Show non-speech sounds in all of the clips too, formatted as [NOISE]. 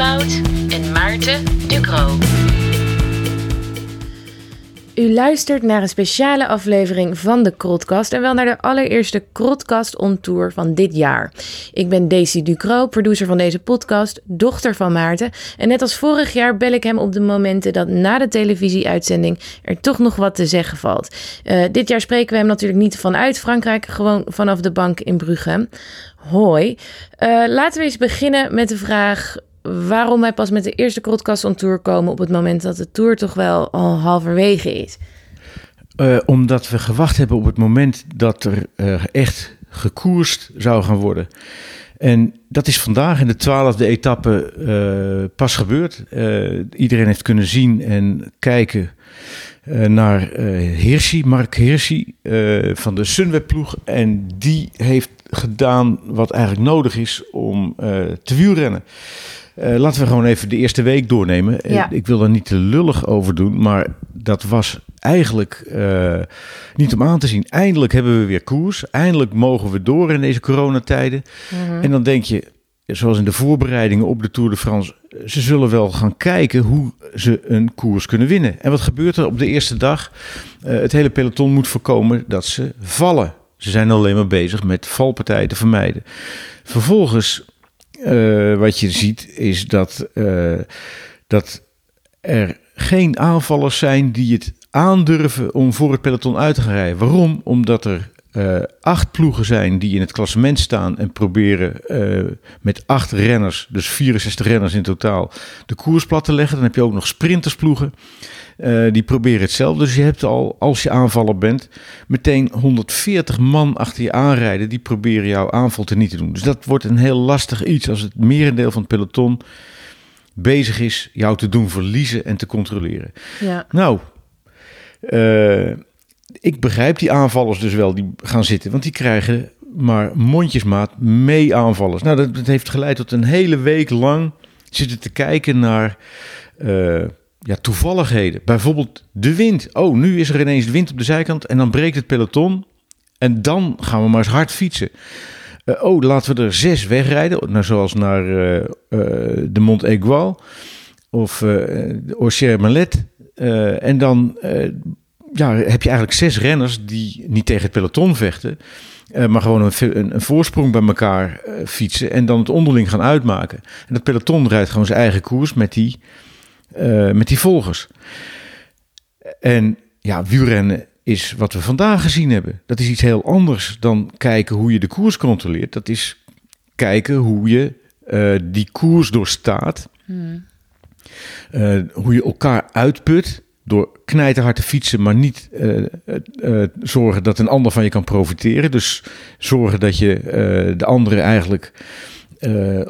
En Maarten Ducro. U luistert naar een speciale aflevering van de Krotcast en wel naar de allereerste Krotcast on Tour van dit jaar. Ik ben Daisy Ducro, producer van deze podcast, dochter van Maarten. En net als vorig jaar bel ik hem op de momenten dat na de televisieuitzending er toch nog wat te zeggen valt. Uh, dit jaar spreken we hem natuurlijk niet vanuit Frankrijk, gewoon vanaf de bank in Brugge. Hoi. Uh, laten we eens beginnen met de vraag waarom wij pas met de eerste Krotcast on Tour komen op het moment dat de Tour toch wel al halverwege is. Uh, omdat we gewacht hebben op het moment dat er uh, echt gekoerst zou gaan worden. En dat is vandaag in de twaalfde etappe uh, pas gebeurd. iedereen heeft kunnen zien en kijken naar Hirschi, Mark Hirschi van de Sunweb-ploeg. En die heeft gedaan wat eigenlijk nodig is om te wielrennen. Uh, laten we gewoon even de eerste week doornemen. Ja. Ik wil er niet te lullig over doen, maar dat was eigenlijk uh, niet om aan te zien. Eindelijk hebben we weer koers. Eindelijk mogen we door in deze coronatijden. Mm -hmm. En dan denk je, zoals in de voorbereidingen op de Tour de France, ze zullen wel gaan kijken hoe ze een koers kunnen winnen. En wat gebeurt er op de eerste dag? Uh, het hele peloton moet voorkomen dat ze vallen. Ze zijn alleen maar bezig met valpartijen te vermijden. Vervolgens uh, wat je ziet is dat, uh, dat er geen aanvallers zijn die het aandurven om voor het peloton uit te gaan rijden. Waarom? Omdat er uh, acht ploegen zijn die in het klassement staan en proberen met acht renners, dus 64 renners in totaal, de koers plat te leggen. Dan heb je ook nog sprintersploegen. Uh, die proberen hetzelfde. Dus je hebt al, als je aanvaller bent, meteen 140 man achter je aanrijden. Die proberen jouw aanval te niet te doen. Dus dat wordt een heel lastig iets als het merendeel van het peloton bezig is jou te doen verliezen en te controleren. Ja. Nou, ik begrijp die aanvallers dus wel die gaan zitten, want die krijgen maar mondjesmaat mee aanvallers. Nou, dat, dat heeft geleid tot een hele week lang zitten te kijken naar. Uh, ja, toevalligheden. Bijvoorbeeld de wind. Oh, nu is er ineens wind op de zijkant en dan breekt het peloton. En dan gaan we maar eens hard fietsen. Uh, oh, laten we er zes wegrijden. Nou, zoals naar uh, de Mont Aigual of de Orcher Malet. en dan ja, heb je eigenlijk zes renners die niet tegen het peloton vechten. maar gewoon een, een, een, voorsprong bij elkaar fietsen en dan het onderling gaan uitmaken. En dat peloton rijdt gewoon zijn eigen koers met die uh, met die volgers. En ja, wielrennen is wat we vandaag gezien hebben. Dat is iets heel anders dan kijken hoe je de koers controleert. Dat is kijken hoe je die koers doorstaat. Hmm. Hoe je elkaar uitput door knijterhard te fietsen, maar niet uh, uh, zorgen dat een ander van je kan profiteren. Dus zorgen dat je de anderen eigenlijk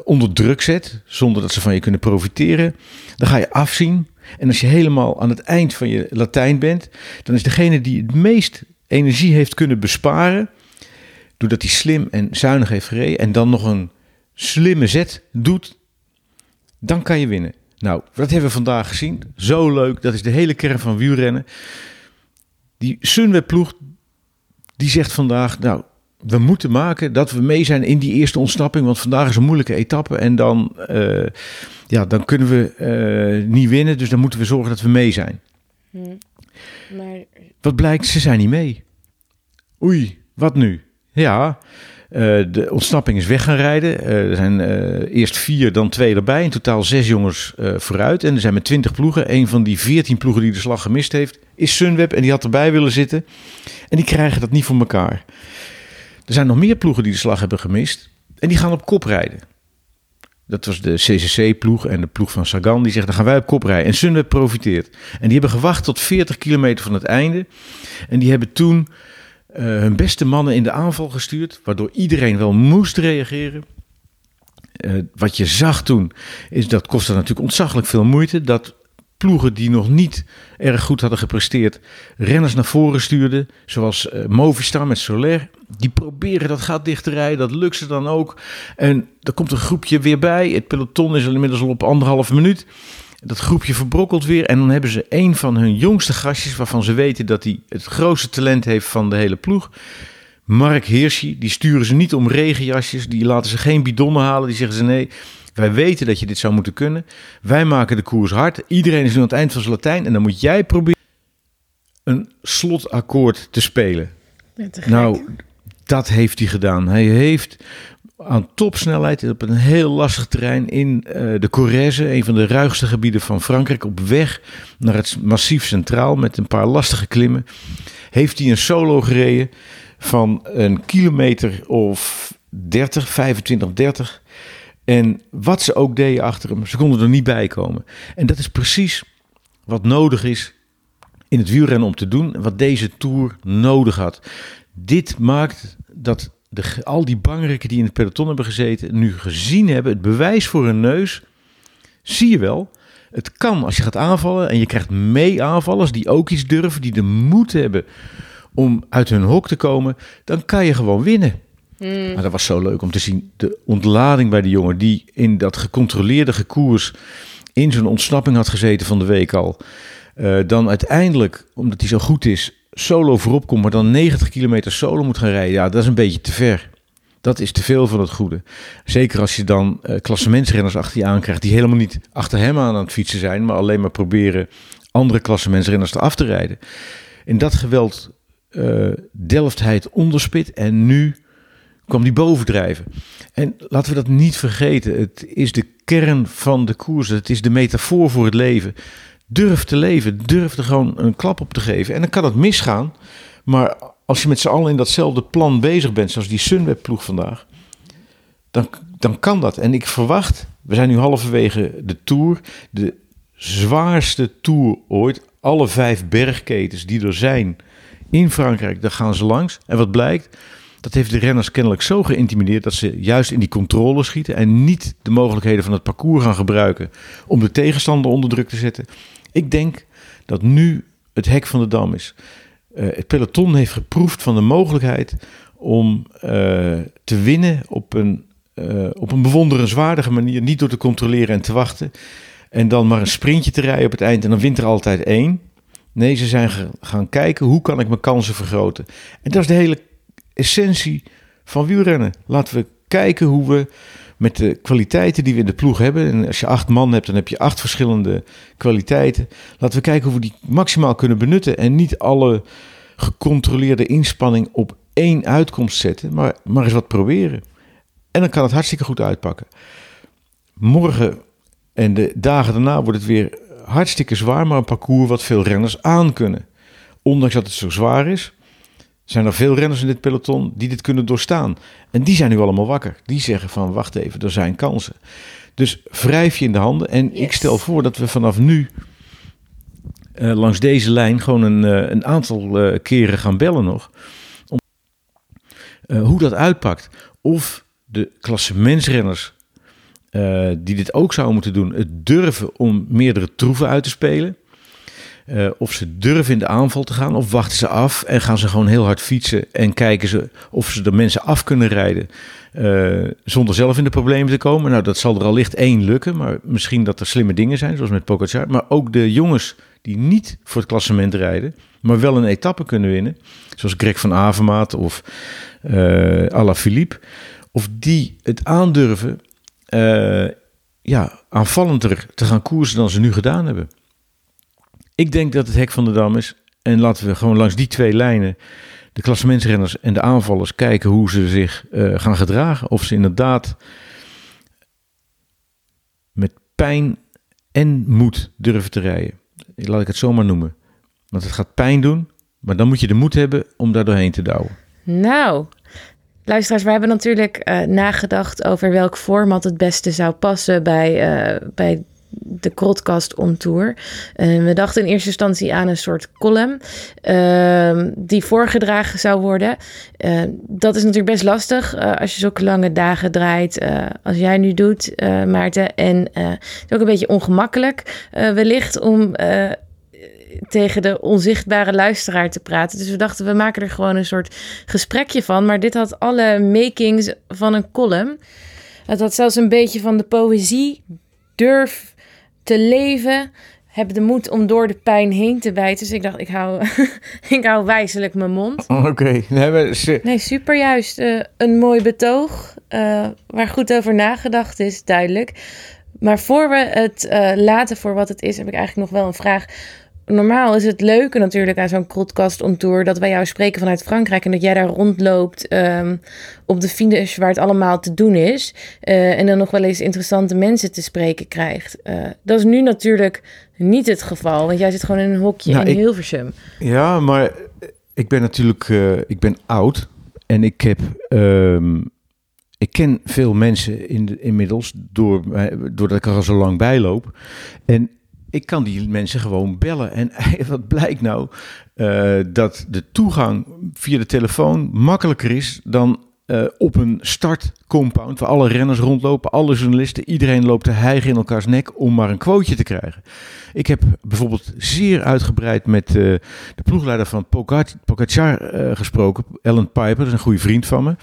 onder druk zet, zonder dat ze van je kunnen profiteren, dan ga je afzien. En als je helemaal aan het eind van je Latijn bent, dan is degene die het meest energie heeft kunnen besparen, doordat hij slim en zuinig heeft gereden en dan nog een slimme zet doet, dan kan je winnen. Nou, dat hebben we vandaag gezien. Zo leuk. Dat is de hele kern van wielrennen. Die Sunweb ploeg, die zegt vandaag, nou, we moeten maken dat we mee zijn in die eerste ontsnapping. Want vandaag is een moeilijke etappe. En dan, uh, ja, dan kunnen we uh, niet winnen. Dus dan moeten we zorgen dat we mee zijn. Hm. Maar... Wat blijkt, ze zijn niet mee. Oei, wat nu? Ja, de ontsnapping is weg gaan rijden. er zijn eerst vier, dan twee erbij. In totaal zes jongens vooruit. En er zijn met twintig ploegen. Een van die veertien ploegen die de slag gemist heeft, is Sunweb. En die had erbij willen zitten. En die krijgen dat niet voor elkaar. Er zijn nog meer ploegen die de slag hebben gemist. En die gaan op kop rijden. Dat was de CCC-ploeg en de ploeg van Sagan. Die zeggen, dan gaan wij op kop rijden. En Sunweb profiteert. En die hebben gewacht tot 40 kilometer van het einde. En die hebben toen uh, hun beste mannen in de aanval gestuurd. Waardoor iedereen wel moest reageren. Uh, wat je zag toen, is dat kostte natuurlijk ontzaglijk veel moeite. Dat ploegen die nog niet erg goed hadden gepresteerd, renners naar voren stuurden. Zoals uh, Movistar met Soler. Die proberen dat gat dicht te rijden, dat lukt ze dan ook. En er komt een groepje weer bij. Het peloton is al inmiddels al op anderhalve minuut. Dat groepje verbrokkelt weer. En dan hebben ze een van hun jongste gastjes, waarvan ze weten dat hij het grootste talent heeft van de hele ploeg. Mark Hirschi, die sturen ze niet om regenjasjes, die laten ze geen bidonnen halen. Die zeggen ze nee, Wij weten dat je dit zou moeten kunnen. Wij maken de koers hard. Iedereen is nu aan het eind van zijn Latijn. En dan moet jij proberen een slotakkoord te spelen. Ja, te gek. Nou, dat heeft hij gedaan. Hij heeft aan topsnelheid op een heel lastig terrein in eh, de Corrèze, een van de ruigste gebieden van Frankrijk, op weg naar het massief centraal met een paar lastige klimmen, heeft hij een solo gereden van een kilometer of 30, 25, 30. En wat ze ook deden achter hem, ze konden er niet bij komen. En dat is precies wat nodig is in het wielrennen om te doen, wat deze Tour nodig had. Dit maakt dat de, al die bangerikken die in het peloton hebben gezeten, nu gezien hebben, het bewijs voor hun neus, zie je wel. Het kan als je gaat aanvallen en je krijgt mee aanvallers die ook iets durven, die de moed hebben om uit hun hok te komen, dan kan je gewoon winnen. Maar dat was zo leuk om te zien. De ontlading bij de jongen die in dat gecontroleerde gekoers in zo'n ontsnapping had gezeten van de week al. Eh, dan uiteindelijk, omdat hij zo goed is, solo voorop komt, maar dan 90 kilometer solo moet gaan rijden. Ja, dat is een beetje te ver. Dat is te veel van het goede. Zeker als je dan eh klassementsrenners achter je aankrijgt die helemaal niet achter hem aan aan het fietsen zijn, maar alleen maar proberen andere klassementsrenners eraf te rijden. In dat geweld eh delft hij het onderspit en nu kwam die bovendrijven. En laten we dat niet vergeten. Het is de kern van de koers. Het is de metafoor voor het leven. Durf te leven. Durf er gewoon een klap op te geven. En dan kan het misgaan. Maar als je met z'n allen in datzelfde plan bezig bent, zoals die Sunweb-ploeg vandaag, dan, dan kan dat. En ik verwacht, we zijn nu halverwege de Tour, de zwaarste Tour ooit. Alle vijf bergketens die er zijn in Frankrijk, daar gaan ze langs. En wat blijkt? Dat heeft de renners kennelijk zo geïntimideerd dat ze juist in die controle schieten en niet de mogelijkheden van het parcours gaan gebruiken om de tegenstander onder druk te zetten. Ik denk dat nu het hek van de dam is. Eh, het peloton heeft geproefd van de mogelijkheid om eh, te winnen op een, eh, op een bewonderenswaardige manier. Niet door te controleren en te wachten. En dan maar een sprintje te rijden op het eind en dan wint er altijd één. Nee, ze zijn gaan kijken hoe kan ik mijn kansen vergroten. En dat is de hele essentie van wielrennen. Laten we kijken hoe we met de kwaliteiten die we in de ploeg hebben. En als je acht man hebt, dan heb je acht verschillende kwaliteiten. Laten we kijken hoe we die maximaal kunnen benutten. En niet alle gecontroleerde inspanning op één uitkomst zetten. Maar, maar eens wat proberen. En dan kan het hartstikke goed uitpakken. Morgen en de dagen daarna wordt het weer hartstikke zwaar. Maar een parcours wat veel renners aan kunnen. Ondanks dat het zo zwaar is, zijn er veel renners in dit peloton die dit kunnen doorstaan. En die zijn nu allemaal wakker. Die zeggen van wacht even, er zijn kansen. Dus wrijf je in de handen. En ik stel voor dat we vanaf nu eh, langs deze lijn gewoon een, eh, een aantal eh, keren gaan bellen nog. Om, hoe dat uitpakt. Of de klassementsrenners die dit ook zouden moeten doen, het durven om meerdere troeven uit te spelen. Eh, of ze durven in de aanval te gaan, of wachten ze af en gaan ze gewoon heel hard fietsen en kijken ze of ze de mensen af kunnen rijden eh, zonder zelf in de problemen te komen. Nou, dat zal er allicht één lukken, maar misschien dat er slimme dingen zijn, zoals met Pogacar. Maar ook de jongens die niet voor het klassement rijden, maar wel een etappe kunnen winnen, zoals Greg van Avermaat of eh Alaphilippe, of die het aandurven ja, aanvallender te gaan koersen dan ze nu gedaan hebben. Ik denk dat het hek van de dam is. En laten we gewoon langs die twee lijnen, de klassementsrenners en de aanvallers, kijken hoe ze zich eh, gaan gedragen. Of ze inderdaad met pijn en moed durven te rijden. Laat ik het zo maar noemen. Want het gaat pijn doen, maar dan moet je de moed hebben om daar doorheen te douwen. Nou, luisteraars, we hebben natuurlijk eh, nagedacht over welk format het beste zou passen bij, eh, bij de Krotcast on Tour. En we dachten in eerste instantie aan een soort column ehm, die voorgedragen zou worden. Eh, dat is natuurlijk best lastig eh, als je zulke lange dagen draait eh, als jij nu doet, eh, Maarten. En het is ook een beetje ongemakkelijk wellicht om... tegen de onzichtbare luisteraar te praten. Dus we dachten, we maken er gewoon een soort gesprekje van. Maar dit had alle makings van een column. Het had zelfs een beetje van de poëzie. Durf te leven. heb de moed om door de pijn heen te bijten. Dus ik dacht, ik hou, [LAUGHS] ik hou wijzelijk mijn mond. [LAUGHS] Oké, nee, maar ze- Nee, super juist. Eh, een mooi betoog eh, waar goed over nagedacht is, duidelijk. Maar voor we het eh, laten voor wat het is, heb ik eigenlijk nog wel een vraag. Normaal is het leuke natuurlijk aan zo'n podcast on tour dat wij jou spreken vanuit Frankrijk en dat jij daar rondloopt ehm, op de finish waar het allemaal te doen is. eh, en dan nog wel eens interessante mensen te spreken krijgt. Eh, dat is nu natuurlijk niet het geval, want jij zit gewoon in een hokje Nou, in ik- Hilversum. Ja, maar ik ben natuurlijk eh, ik ben oud en ik heb ehm, ik ken veel mensen in de, inmiddels door, doordat ik er al zo lang bij loop. En ik kan die mensen gewoon bellen. En [LAUGHS] wat blijkt nou? Eh, dat de toegang via de telefoon makkelijker is dan eh, op een startcompound waar alle renners rondlopen, alle journalisten, iedereen loopt te hijgen in elkaars nek om maar een quoteje te krijgen. Ik heb bijvoorbeeld zeer uitgebreid met eh, de ploegleider van Pogac- Pogacar eh, gesproken, Ellen Piper, dat is een goede vriend van me.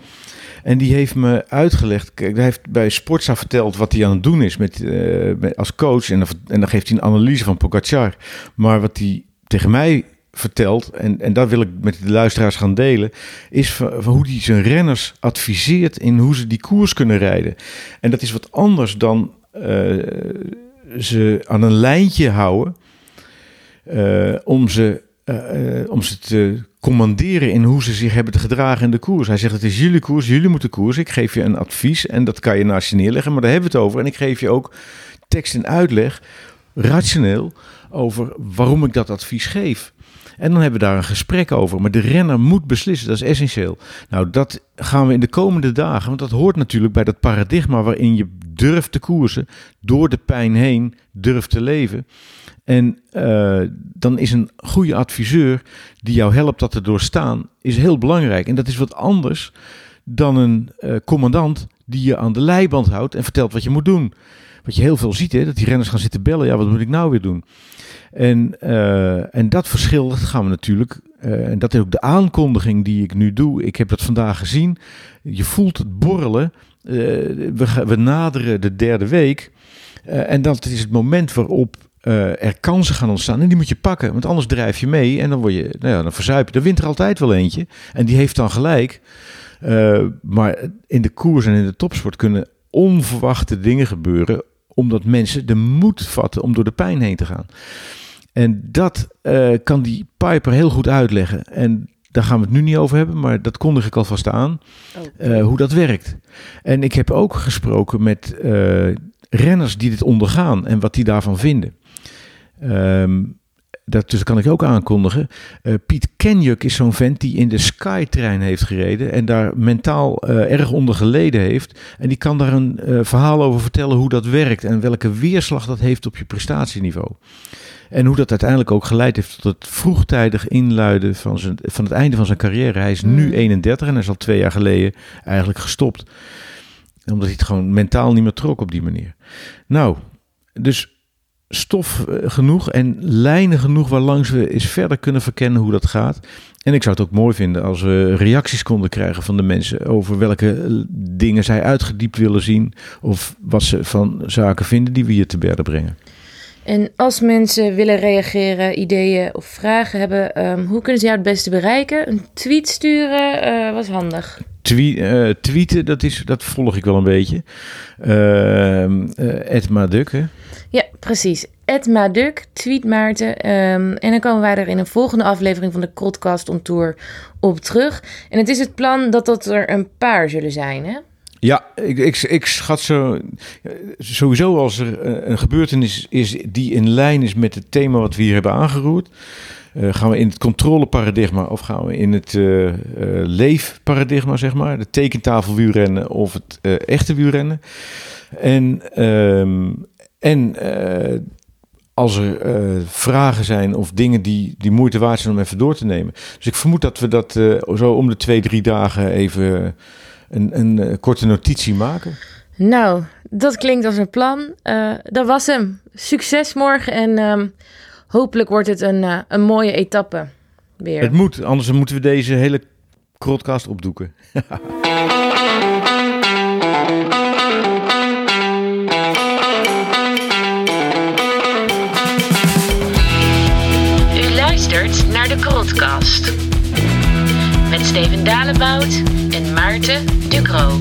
En die heeft me uitgelegd, kijk, hij heeft bij Sportsa verteld wat hij aan het doen is met, met- als coach. En dan, en dan geeft hij een analyse van Pogacar. Maar wat hij tegen mij vertelt, en, en dat wil ik met de luisteraars gaan delen, is van, hoe hij zijn renners adviseert in hoe ze die koers kunnen rijden. En dat is wat anders dan eh, ze aan een lijntje houden eh, om, ze, eh, om ze te commanderen in hoe ze zich hebben te gedragen in de koers. Hij zegt, het is jullie koers, jullie moeten koers. Ik geef je een advies en dat kan je naast je neerleggen, maar daar hebben we het over. En ik geef je ook tekst en uitleg, rationeel, over waarom ik dat advies geef. En dan hebben we daar een gesprek over. Maar de renner moet beslissen, dat is essentieel. Nou, dat gaan we in de komende dagen, want dat hoort natuurlijk bij dat paradigma waarin je durft te koersen, door de pijn heen durft te leven. En eh, dan is een goede adviseur die jou helpt dat te doorstaan, is heel belangrijk. En dat is wat anders dan een eh, commandant die je aan de leiband houdt en vertelt wat je moet doen. Wat je heel veel ziet, hè, dat die renners gaan zitten bellen. Ja, wat moet ik nou weer doen? En, eh, en dat verschil dat gaan we natuurlijk, eh, en dat is ook de aankondiging die ik nu doe. Ik heb dat vandaag gezien. Je voelt het borrelen. Eh, we, we naderen de derde week. En dat is het moment waarop er kansen gaan ontstaan. En die moet je pakken, want anders drijf je mee. En dan, word je, nou ja, dan verzuip je. Er wint er altijd wel eentje. En die heeft dan gelijk. Eh, maar in de koers en in de topsport kunnen onverwachte dingen gebeuren. Omdat mensen de moed vatten om door de pijn heen te gaan. En dat eh, kan die Piper heel goed uitleggen. En daar gaan we het nu niet over hebben, maar dat kondig ik alvast aan. eh, hoe dat werkt. En ik heb ook gesproken met renners die dit ondergaan en wat die daarvan vinden. Ehm, dat dus kan ik ook aankondigen. Eh, Piet Kenjuk is zo'n vent die in de Skytrein heeft gereden en daar mentaal eh, erg onder geleden heeft. En die kan daar een eh, verhaal over vertellen hoe dat werkt en welke weerslag dat heeft op je prestatieniveau. En hoe dat uiteindelijk ook geleid heeft tot het vroegtijdig inluiden van, zijn, van het einde van zijn carrière. Hij is nu Mm. 31 en hij is al twee jaar geleden eigenlijk gestopt. Omdat hij het gewoon mentaal niet meer trok op die manier. Nou, dus stof eh, genoeg en lijnen genoeg waarlangs we eens verder kunnen verkennen hoe dat gaat. En ik zou het ook mooi vinden als we reacties konden krijgen van de mensen over welke eh, dingen zij uitgediept willen zien. Of wat ze van zaken vinden die we hier te berden brengen. En als mensen willen reageren, ideeën of vragen hebben, ehm, hoe kunnen ze jou het beste bereiken? Een tweet sturen eh, was handig. Eh, tweeten, dat, is, dat volg ik wel een beetje. Ehm eh, Ed Maduk, hè? Ja, precies. Ed Maduk, tweet Maarten. ehm, en dan komen wij er in een volgende aflevering van de Podcast on Tour op terug. En het is het plan dat dat er een paar zullen zijn, hè? Ja, ik, ik, ik schat zo. Sowieso als er eh, een gebeurtenis is die in lijn is met het thema wat we hier hebben aangeroerd. Eh, gaan we in het controleparadigma of gaan we in het eh, eh, leefparadigma, zeg maar. De tekentafel wielrennen of het echte wielrennen. En, ehm, en als er vragen zijn of dingen die, die moeite waard zijn om even door te nemen. Dus ik vermoed dat we dat zo om de twee, drie dagen even een, een korte notitie maken. Nou, dat klinkt als een plan. Dat was hem. Succes morgen en ehm, hopelijk wordt het een, eh, een mooie etappe weer. Het moet, anders moeten we deze hele podcast opdoeken. U luistert naar de podcast met Steven Dalebout en Maarten Ducro.